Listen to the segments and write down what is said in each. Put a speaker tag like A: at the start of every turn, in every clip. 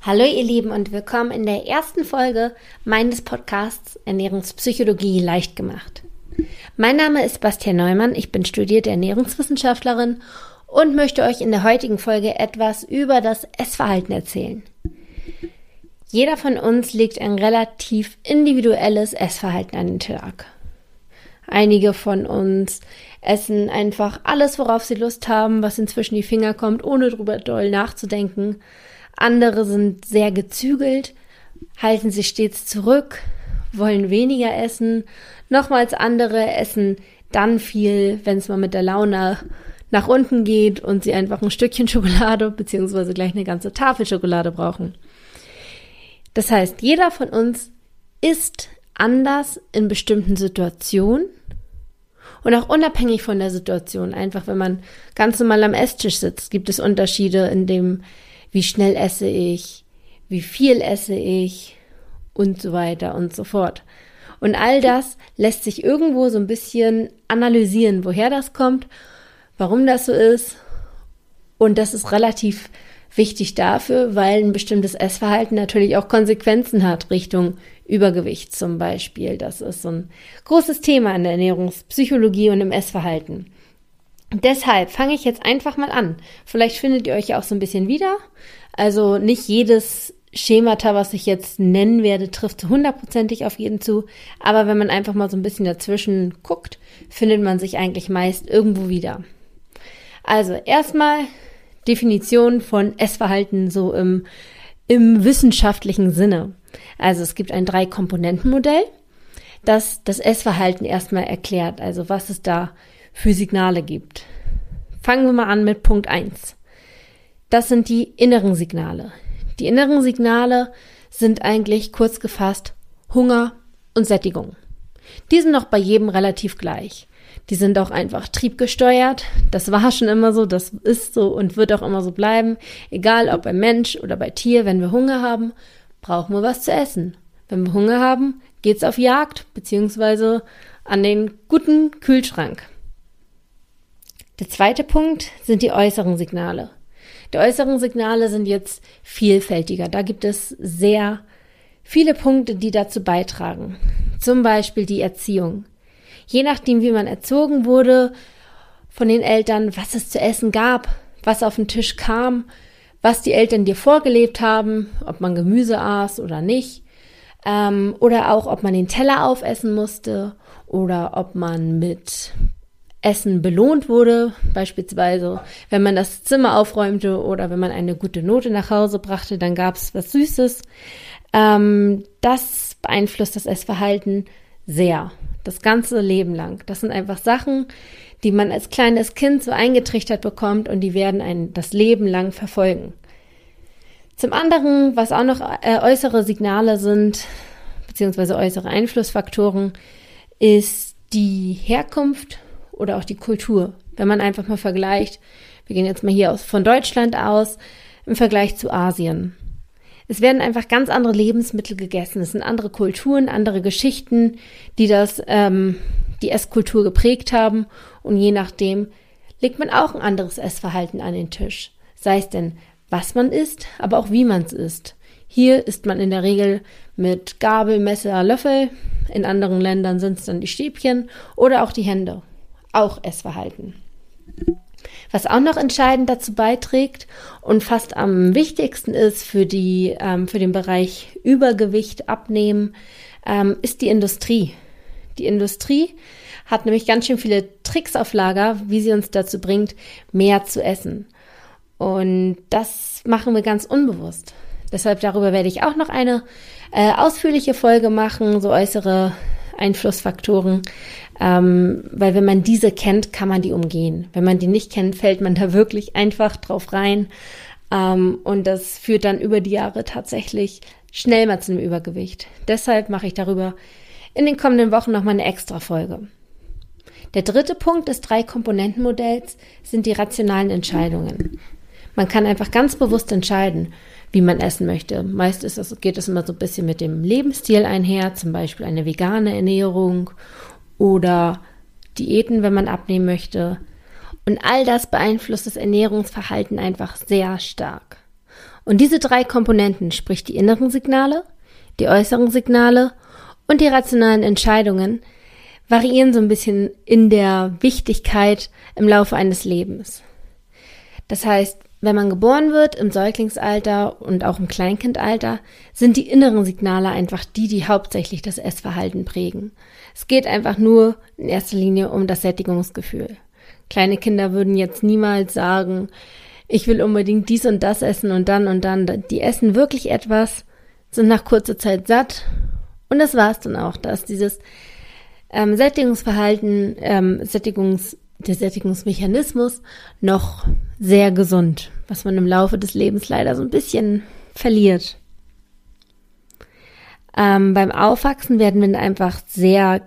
A: Hallo ihr Lieben und willkommen in der ersten Folge meines Podcasts Ernährungspsychologie leicht gemacht. Mein Name ist Bastian Neumann, ich bin studierte Ernährungswissenschaftlerin und möchte euch in der heutigen Folge etwas über das Essverhalten erzählen. Jeder von uns legt ein relativ individuelles Essverhalten an den Tag. Einige von uns essen einfach alles, worauf sie Lust haben, was inzwischen die Finger kommt, ohne drüber doll nachzudenken. Andere sind sehr gezügelt, halten sich stets zurück, wollen weniger essen. Nochmals andere essen dann viel, wenn es mal mit der Laune nach unten geht und sie einfach ein Stückchen Schokolade beziehungsweise gleich eine ganze Tafel Schokolade brauchen. Das heißt, jeder von uns isst anders in bestimmten Situationen und auch unabhängig von der Situation. Einfach, wenn man ganz normal am Esstisch sitzt, gibt es Unterschiede in dem, wie schnell esse ich, wie viel esse ich und so weiter und so fort. Und all das lässt sich irgendwo so ein bisschen analysieren, woher das kommt, warum das so ist. Und das ist relativ wichtig dafür, weil ein bestimmtes Essverhalten natürlich auch Konsequenzen hat Richtung Übergewicht zum Beispiel. Das ist so ein großes Thema in der Ernährungspsychologie und im Essverhalten. Deshalb fange ich jetzt einfach mal an. Vielleicht findet ihr euch ja auch so ein bisschen wieder. Also nicht jedes Schemata, was ich jetzt nennen werde, trifft zu hundertprozentig auf jeden zu. Aber wenn man einfach mal so ein bisschen dazwischen guckt, findet man sich eigentlich meist irgendwo wieder. Also erstmal Definition von Essverhalten so im, im wissenschaftlichen Sinne. Also es gibt ein Drei-Komponenten-Modell, das das Essverhalten erstmal erklärt. Also was es da für Signale gibt. Fangen wir mal an mit Punkt 1. Das sind die inneren Signale. Die inneren Signale sind eigentlich kurz gefasst Hunger und Sättigung. Die sind noch bei jedem relativ gleich. Die sind auch einfach triebgesteuert. Das war schon immer so, das ist so und wird auch immer so bleiben. Egal ob bei Mensch oder bei Tier, wenn wir Hunger haben, brauchen wir was zu essen. Wenn wir Hunger haben, geht's auf Jagd beziehungsweise an den guten Kühlschrank. Der zweite Punkt sind die äußeren Signale. Die äußeren Signale sind jetzt vielfältiger. Da gibt es sehr viele Punkte, die dazu beitragen. Zum Beispiel die Erziehung. Je nachdem, wie man erzogen wurde von den Eltern, was es zu essen gab, was auf den Tisch kam, was die Eltern dir vorgelebt haben, ob man Gemüse aß oder nicht, ähm, oder auch, ob man den Teller aufessen musste oder ob man mit Essen belohnt wurde, beispielsweise wenn man das Zimmer aufräumte oder wenn man eine gute Note nach Hause brachte, dann gab es was Süßes. Ähm, das beeinflusst das Essverhalten sehr, das ganze Leben lang. Das sind einfach Sachen, die man als kleines Kind so eingetrichtert bekommt und die werden einen das Leben lang verfolgen. Zum anderen, was auch noch äh, äußere Signale sind, beziehungsweise äußere Einflussfaktoren, ist die Herkunft oder auch die Kultur. Wenn man einfach mal vergleicht, wir gehen jetzt mal hier aus, von Deutschland aus, im Vergleich zu Asien. Es werden einfach ganz andere Lebensmittel gegessen. Es sind andere Kulturen, andere Geschichten, die das, ähm, die Esskultur geprägt haben. Und je nachdem legt man auch ein anderes Essverhalten an den Tisch. Sei es denn, was man isst, aber auch wie man es isst. Hier isst man in der Regel mit Gabel, Messer, Löffel. In anderen Ländern sind es dann die Stäbchen oder auch die Hände auch Essverhalten. Was auch noch entscheidend dazu beiträgt und fast am wichtigsten ist für, die, ähm, für den Bereich Übergewicht, Abnehmen, ähm, ist die Industrie. Die Industrie hat nämlich ganz schön viele Tricks auf Lager, wie sie uns dazu bringt, mehr zu essen. Und das machen wir ganz unbewusst. Deshalb darüber werde ich auch noch eine äh, ausführliche Folge machen, so äußere Einflussfaktoren, ähm, weil wenn man diese kennt, kann man die umgehen. Wenn man die nicht kennt, fällt man da wirklich einfach drauf rein. Ähm, und das führt dann über die Jahre tatsächlich schnell mal zu einem Übergewicht. Deshalb mache ich darüber in den kommenden Wochen nochmal eine extra Folge. Der dritte Punkt des Drei-Komponenten-Modells sind die rationalen Entscheidungen. Man kann einfach ganz bewusst entscheiden, wie man essen möchte. Meist ist das, geht es immer so ein bisschen mit dem Lebensstil einher, zum Beispiel eine vegane Ernährung oder Diäten, wenn man abnehmen möchte. Und all das beeinflusst das Ernährungsverhalten einfach sehr stark. Und diese drei Komponenten, sprich die inneren Signale, die äußeren Signale und die rationalen Entscheidungen, variieren so ein bisschen in der Wichtigkeit im Laufe eines Lebens. Das heißt, wenn man geboren wird im Säuglingsalter und auch im Kleinkindalter, sind die inneren Signale einfach die, die hauptsächlich das Essverhalten prägen. Es geht einfach nur in erster Linie um das Sättigungsgefühl. Kleine Kinder würden jetzt niemals sagen, ich will unbedingt dies und das essen und dann und dann. Die essen wirklich etwas, sind nach kurzer Zeit satt und das war's dann auch. Da ist dieses ähm, Sättigungsverhalten, ähm, Sättigungs der Sättigungsmechanismus noch sehr gesund, was man im Laufe des Lebens leider so ein bisschen verliert. Ähm, beim Aufwachsen werden wir einfach sehr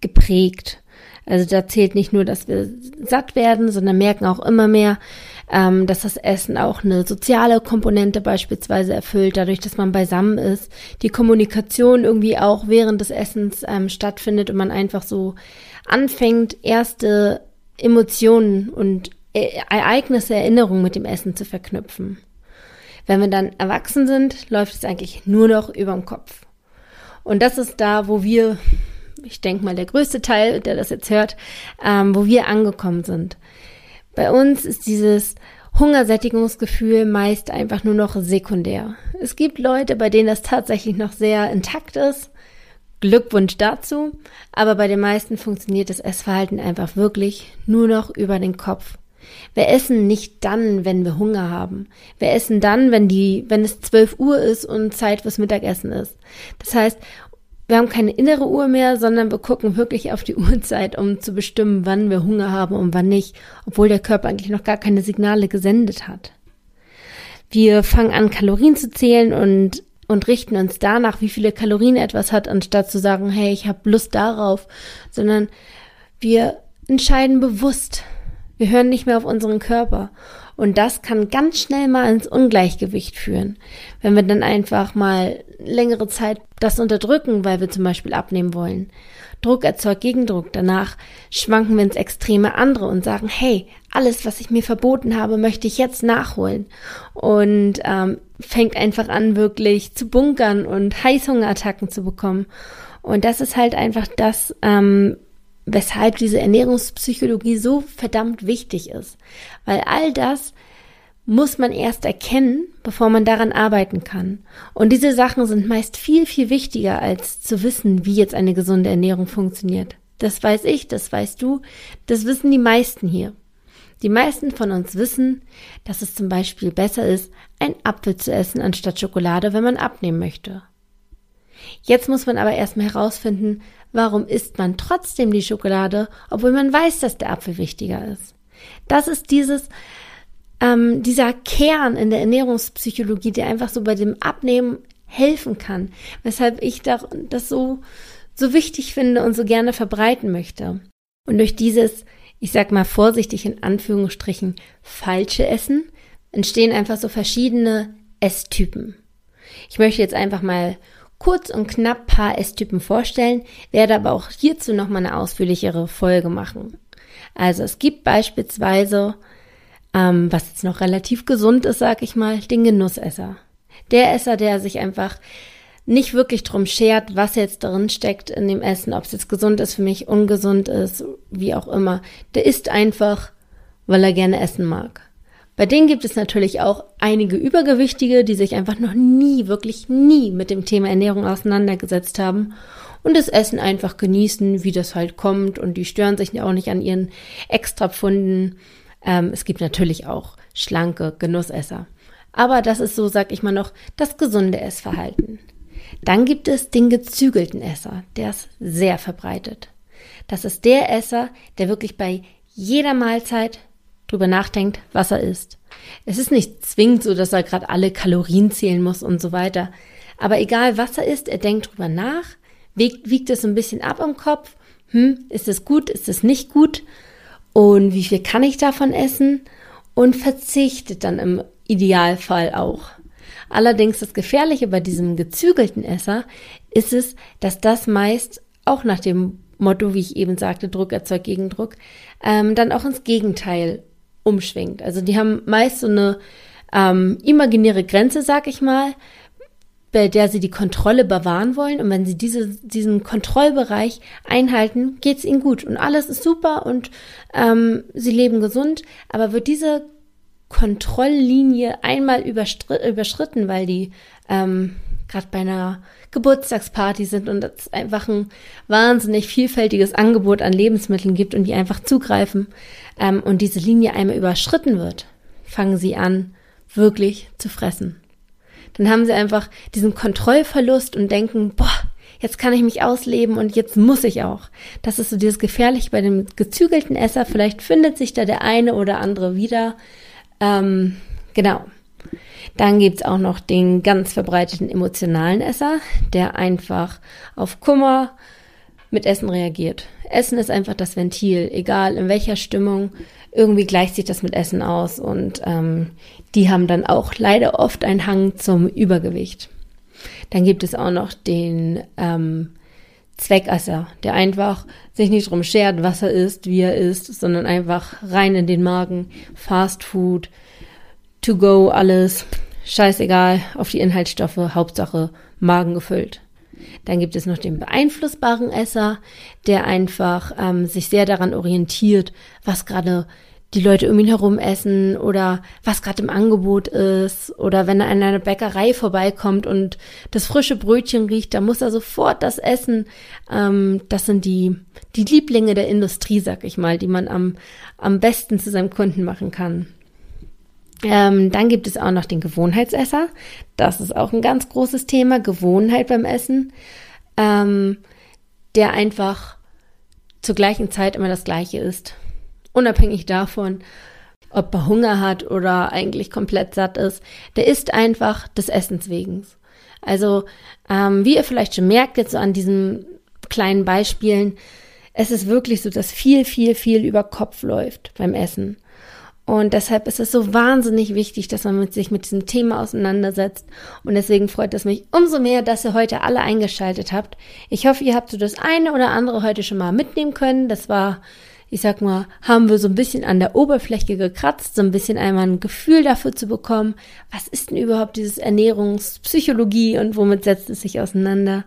A: geprägt. Also da zählt nicht nur, dass wir satt werden, sondern merken auch immer mehr, ähm, dass das Essen auch eine soziale Komponente beispielsweise erfüllt, dadurch, dass man beisammen ist, die Kommunikation irgendwie auch während des Essens ähm, stattfindet und man einfach so anfängt, erste Emotionen und e Ereignisse, Erinnerungen mit dem Essen zu verknüpfen. Wenn wir dann erwachsen sind, läuft es eigentlich nur noch über dem Kopf. Und das ist da, wo wir, ich denke mal, der größte Teil, der das jetzt hört, ähm, wo wir angekommen sind. Bei uns ist dieses Hungersättigungsgefühl meist einfach nur noch sekundär. Es gibt Leute, bei denen das tatsächlich noch sehr intakt ist Glückwunsch dazu, aber bei den meisten funktioniert das Essverhalten einfach wirklich nur noch über den Kopf. Wir essen nicht dann, wenn wir Hunger haben. Wir essen dann, wenn die, wenn es 12 Uhr ist und Zeit fürs Mittagessen ist. Das heißt, wir haben keine innere Uhr mehr, sondern wir gucken wirklich auf die Uhrzeit, um zu bestimmen, wann wir Hunger haben und wann nicht, obwohl der Körper eigentlich noch gar keine Signale gesendet hat. Wir fangen an, Kalorien zu zählen und und richten uns danach, wie viele Kalorien etwas hat, anstatt zu sagen, hey, ich habe Lust darauf, sondern wir entscheiden bewusst. Wir hören nicht mehr auf unseren Körper. Und das kann ganz schnell mal ins Ungleichgewicht führen. Wenn wir dann einfach mal längere Zeit das unterdrücken, weil wir zum Beispiel abnehmen wollen. Druck erzeugt Gegendruck. Danach schwanken wir ins Extreme andere und sagen, hey, alles, was ich mir verboten habe, möchte ich jetzt nachholen. Und ähm, fängt einfach an, wirklich zu bunkern und Heißhungerattacken zu bekommen. Und das ist halt einfach das, ähm, weshalb diese Ernährungspsychologie so verdammt wichtig ist. Weil all das muss man erst erkennen, bevor man daran arbeiten kann. Und diese Sachen sind meist viel, viel wichtiger, als zu wissen, wie jetzt eine gesunde Ernährung funktioniert. Das weiß ich, das weißt du, das wissen die meisten hier. Die meisten von uns wissen, dass es zum Beispiel besser ist, ein Apfel zu essen anstatt Schokolade, wenn man abnehmen möchte. Jetzt muss man aber erstmal herausfinden, warum isst man trotzdem die Schokolade, obwohl man weiß, dass der Apfel wichtiger ist. Das ist dieses, ähm, dieser Kern in der Ernährungspsychologie, der einfach so bei dem Abnehmen helfen kann, weshalb ich das so, so wichtig finde und so gerne verbreiten möchte. Und durch dieses, ich sag mal vorsichtig in Anführungsstrichen, falsche Essen entstehen einfach so verschiedene Esstypen. Ich möchte jetzt einfach mal kurz und knapp paar Esstypen vorstellen, werde aber auch hierzu nochmal eine ausführlichere Folge machen. Also es gibt beispielsweise ähm, was jetzt noch relativ gesund ist, sag ich mal, den Genussesser. Der Esser, der sich einfach nicht wirklich drum schert, was jetzt drin steckt in dem Essen, ob es jetzt gesund ist für mich, ungesund ist, wie auch immer. Der isst einfach, weil er gerne essen mag. Bei denen gibt es natürlich auch einige Übergewichtige, die sich einfach noch nie, wirklich nie mit dem Thema Ernährung auseinandergesetzt haben und das Essen einfach genießen, wie das halt kommt und die stören sich auch nicht an ihren Extrapfunden. Ähm, es gibt natürlich auch schlanke Genussesser. Aber das ist so, sag ich mal noch, das gesunde Essverhalten. Dann gibt es den gezügelten Esser, der ist sehr verbreitet. Das ist der Esser, der wirklich bei jeder Mahlzeit drüber nachdenkt, was er isst. Es ist nicht zwingend so, dass er gerade alle Kalorien zählen muss und so weiter. Aber egal was er isst, er denkt drüber nach, wiegt, wiegt es ein bisschen ab im Kopf. Hm, ist es gut, ist es nicht gut? und wie viel kann ich davon essen und verzichtet dann im Idealfall auch. Allerdings das Gefährliche bei diesem gezügelten Esser ist es, dass das meist auch nach dem Motto, wie ich eben sagte, Druck erzeugt Gegendruck, ähm, dann auch ins Gegenteil umschwingt. Also die haben meist so eine ähm, imaginäre Grenze, sag ich mal, bei der sie die Kontrolle bewahren wollen. Und wenn sie diese, diesen Kontrollbereich einhalten, geht es ihnen gut und alles ist super und ähm, sie leben gesund. Aber wird diese Kontrolllinie einmal überschritten, weil die ähm, gerade bei einer Geburtstagsparty sind und es einfach ein wahnsinnig vielfältiges Angebot an Lebensmitteln gibt und die einfach zugreifen ähm, und diese Linie einmal überschritten wird, fangen sie an, wirklich zu fressen. Dann haben sie einfach diesen Kontrollverlust und denken, boah, jetzt kann ich mich ausleben und jetzt muss ich auch. Das ist so dieses Gefährliche bei dem gezügelten Esser. Vielleicht findet sich da der eine oder andere wieder. Ähm, genau. Dann gibt's auch noch den ganz verbreiteten emotionalen Esser, der einfach auf Kummer mit Essen reagiert. Essen ist einfach das Ventil, egal in welcher Stimmung, irgendwie gleicht sich das mit Essen aus und ähm, die haben dann auch leider oft einen Hang zum Übergewicht. Dann gibt es auch noch den ähm, Zweckesser, der einfach sich nicht drum schert, was er isst, wie er isst, sondern einfach rein in den Magen, Fast Food, to go, alles, scheißegal, auf die Inhaltsstoffe, Hauptsache Magen gefüllt. Dann gibt es noch den beeinflussbaren Esser, der einfach ähm, sich sehr daran orientiert, was gerade die Leute um ihn herum essen oder was gerade im Angebot ist oder wenn er in einer Bäckerei vorbeikommt und das frische Brötchen riecht, dann muss er sofort das essen. Ähm, das sind die, die Lieblinge der Industrie, sag ich mal, die man am, am besten zu seinem Kunden machen kann. Ähm, dann gibt es auch noch den Gewohnheitsesser. Das ist auch ein ganz großes Thema, Gewohnheit beim Essen, ähm, der einfach zur gleichen Zeit immer das gleiche ist. Unabhängig davon, ob er Hunger hat oder eigentlich komplett satt ist. Der isst einfach des Essens wegen. Also, ähm, wie ihr vielleicht schon merkt, jetzt so an diesen kleinen Beispielen, es ist wirklich so, dass viel, viel, viel über Kopf läuft beim Essen. Und deshalb ist es so wahnsinnig wichtig, dass man mit sich mit diesem Thema auseinandersetzt. Und deswegen freut es mich umso mehr, dass ihr heute alle eingeschaltet habt. Ich hoffe, ihr habt so das eine oder andere heute schon mal mitnehmen können. Das war, ich sag mal, haben wir so ein bisschen an der Oberfläche gekratzt, so ein bisschen einmal ein Gefühl dafür zu bekommen, was ist denn überhaupt dieses Ernährungspsychologie und womit setzt es sich auseinander.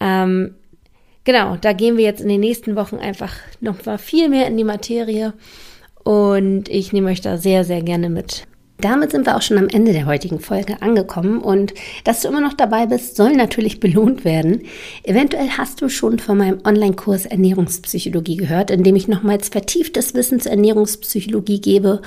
A: Ähm, genau, da gehen wir jetzt in den nächsten Wochen einfach noch mal viel mehr in die Materie. Und ich nehme euch da sehr, sehr gerne mit. Damit sind wir auch schon am Ende der heutigen Folge angekommen und dass du immer noch dabei bist, soll natürlich belohnt werden. Eventuell hast du schon von meinem Online-Kurs Ernährungspsychologie gehört, in dem ich nochmals vertieftes Wissen zur Ernährungspsychologie gebe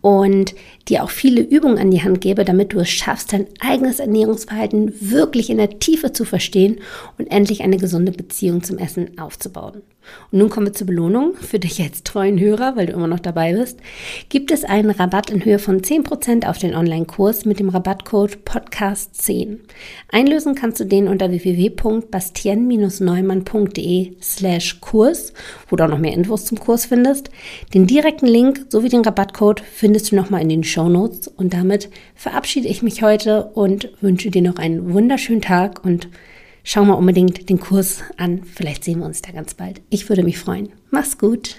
A: und dir auch viele Übungen an die Hand gebe, damit du es schaffst, dein eigenes Ernährungsverhalten wirklich in der Tiefe zu verstehen und endlich eine gesunde Beziehung zum Essen aufzubauen. Und nun kommen wir zur Belohnung. Für dich als treuen Hörer, weil du immer noch dabei bist, gibt es einen Rabatt in Höhe von 10% auf den Online-Kurs mit dem Rabattcode Podcast10. Einlösen kannst du den unter www.bastien-neumann.de slash Kurs, wo du auch noch mehr Infos zum Kurs findest. Den direkten Link sowie den Rabattcode findest du nochmal in den Show Notes. Und damit verabschiede ich mich heute und wünsche dir noch einen wunderschönen Tag und schau mal unbedingt den Kurs an. Vielleicht sehen wir uns da ganz bald. Ich würde mich freuen. Mach's gut.